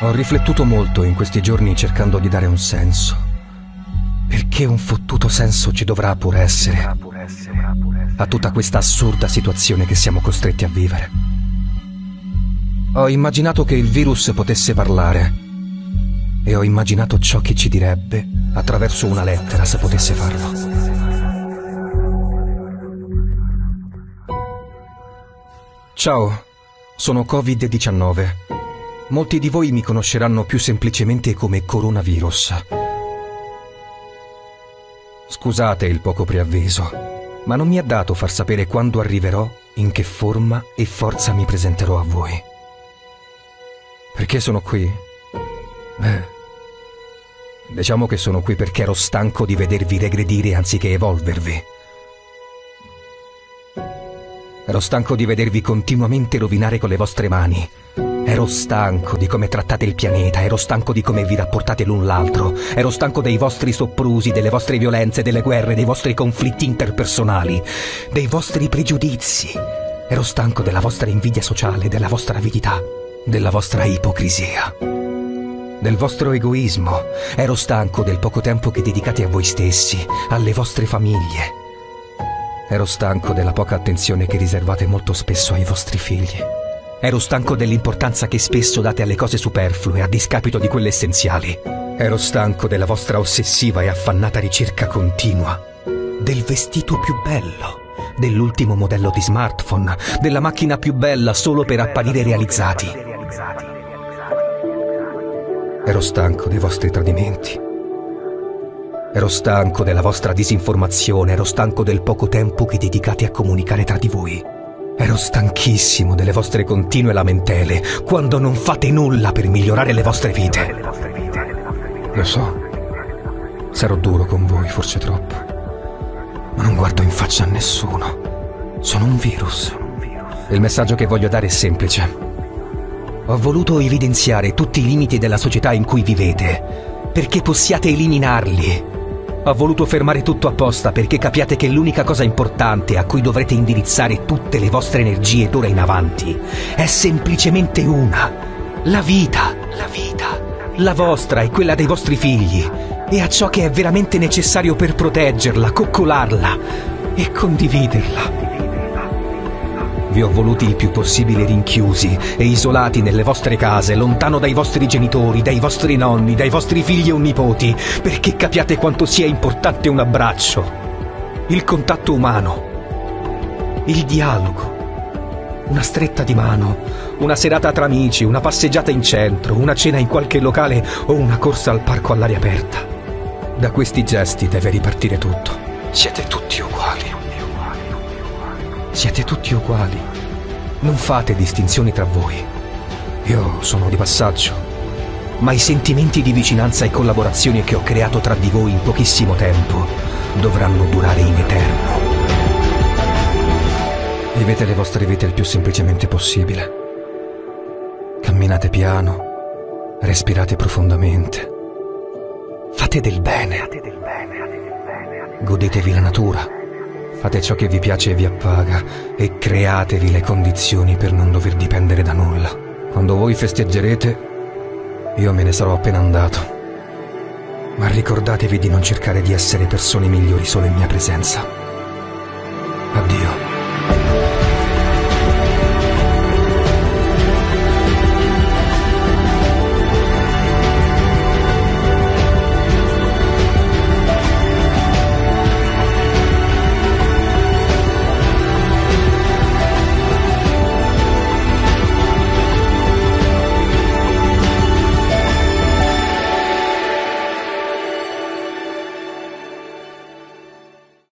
Ho riflettuto molto in questi giorni cercando di dare un senso. Perché un fottuto senso ci dovrà pur essere a tutta questa assurda situazione che siamo costretti a vivere. Ho immaginato che il virus potesse parlare e ho immaginato ciò che ci direbbe attraverso una lettera se potesse farlo. Ciao, sono Covid-19 Molti di voi mi conosceranno più semplicemente come coronavirus. Scusate il poco preavviso, ma non mi ha dato far sapere quando arriverò, in che forma e forza mi presenterò a voi. Perché sono qui? Beh, diciamo che sono qui perché ero stanco di vedervi regredire anziché evolvervi. Ero stanco di vedervi continuamente rovinare con le vostre mani Ero stanco di come trattate il pianeta, ero stanco di come vi rapportate l'un l'altro, ero stanco dei vostri soprusi, delle vostre violenze, delle guerre, dei vostri conflitti interpersonali, dei vostri pregiudizi. Ero stanco della vostra invidia sociale, della vostra avidità, della vostra ipocrisia, del vostro egoismo. Ero stanco del poco tempo che dedicate a voi stessi, alle vostre famiglie. Ero stanco della poca attenzione che riservate molto spesso ai vostri figli. Ero stanco dell'importanza che spesso date alle cose superflue a discapito di quelle essenziali. Ero stanco della vostra ossessiva e affannata ricerca continua del vestito più bello, dell'ultimo modello di smartphone, della macchina più bella solo per apparire realizzati. Ero stanco dei vostri tradimenti. Ero stanco della vostra disinformazione, ero stanco del poco tempo che dedicate a comunicare tra di voi. Ero stanchissimo delle vostre continue lamentele quando non fate nulla per migliorare le vostre vite. Lo so, sarò duro con voi, forse troppo, ma non guardo in faccia a nessuno. Sono un virus. Il messaggio che voglio dare è semplice. Ho voluto evidenziare tutti i limiti della società in cui vivete, perché possiate eliminarli ho voluto fermare tutto apposta perché capiate che l'unica cosa importante a cui dovrete indirizzare tutte le vostre energie d'ora in avanti è semplicemente una. La vita. La vita. La vostra e quella dei vostri figli. E a ciò che è veramente necessario per proteggerla, coccolarla e condividerla. Vi ho voluti il più possibile rinchiusi e isolati nelle vostre case, lontano dai vostri genitori, dai vostri nonni, dai vostri figli o nipoti, perché capiate quanto sia importante un abbraccio, il contatto umano, il dialogo, una stretta di mano, una serata tra amici, una passeggiata in centro, una cena in qualche locale o una corsa al parco all'aria aperta. Da questi gesti deve ripartire tutto. Siete tutti uguali. Siete tutti uguali. Non fate distinzioni tra voi. Io sono di passaggio. Ma i sentimenti di vicinanza e collaborazione che ho creato tra di voi in pochissimo tempo dovranno durare in eterno. Vivete le vostre vite il più semplicemente possibile. Camminate piano, respirate profondamente. Fate del bene. Godetevi la natura Fate ciò che vi piace e vi appaga e createvi le condizioni per non dover dipendere da nulla. Quando voi festeggerete, io me ne sarò appena andato. Ma ricordatevi di non cercare di essere persone migliori solo in mia presenza.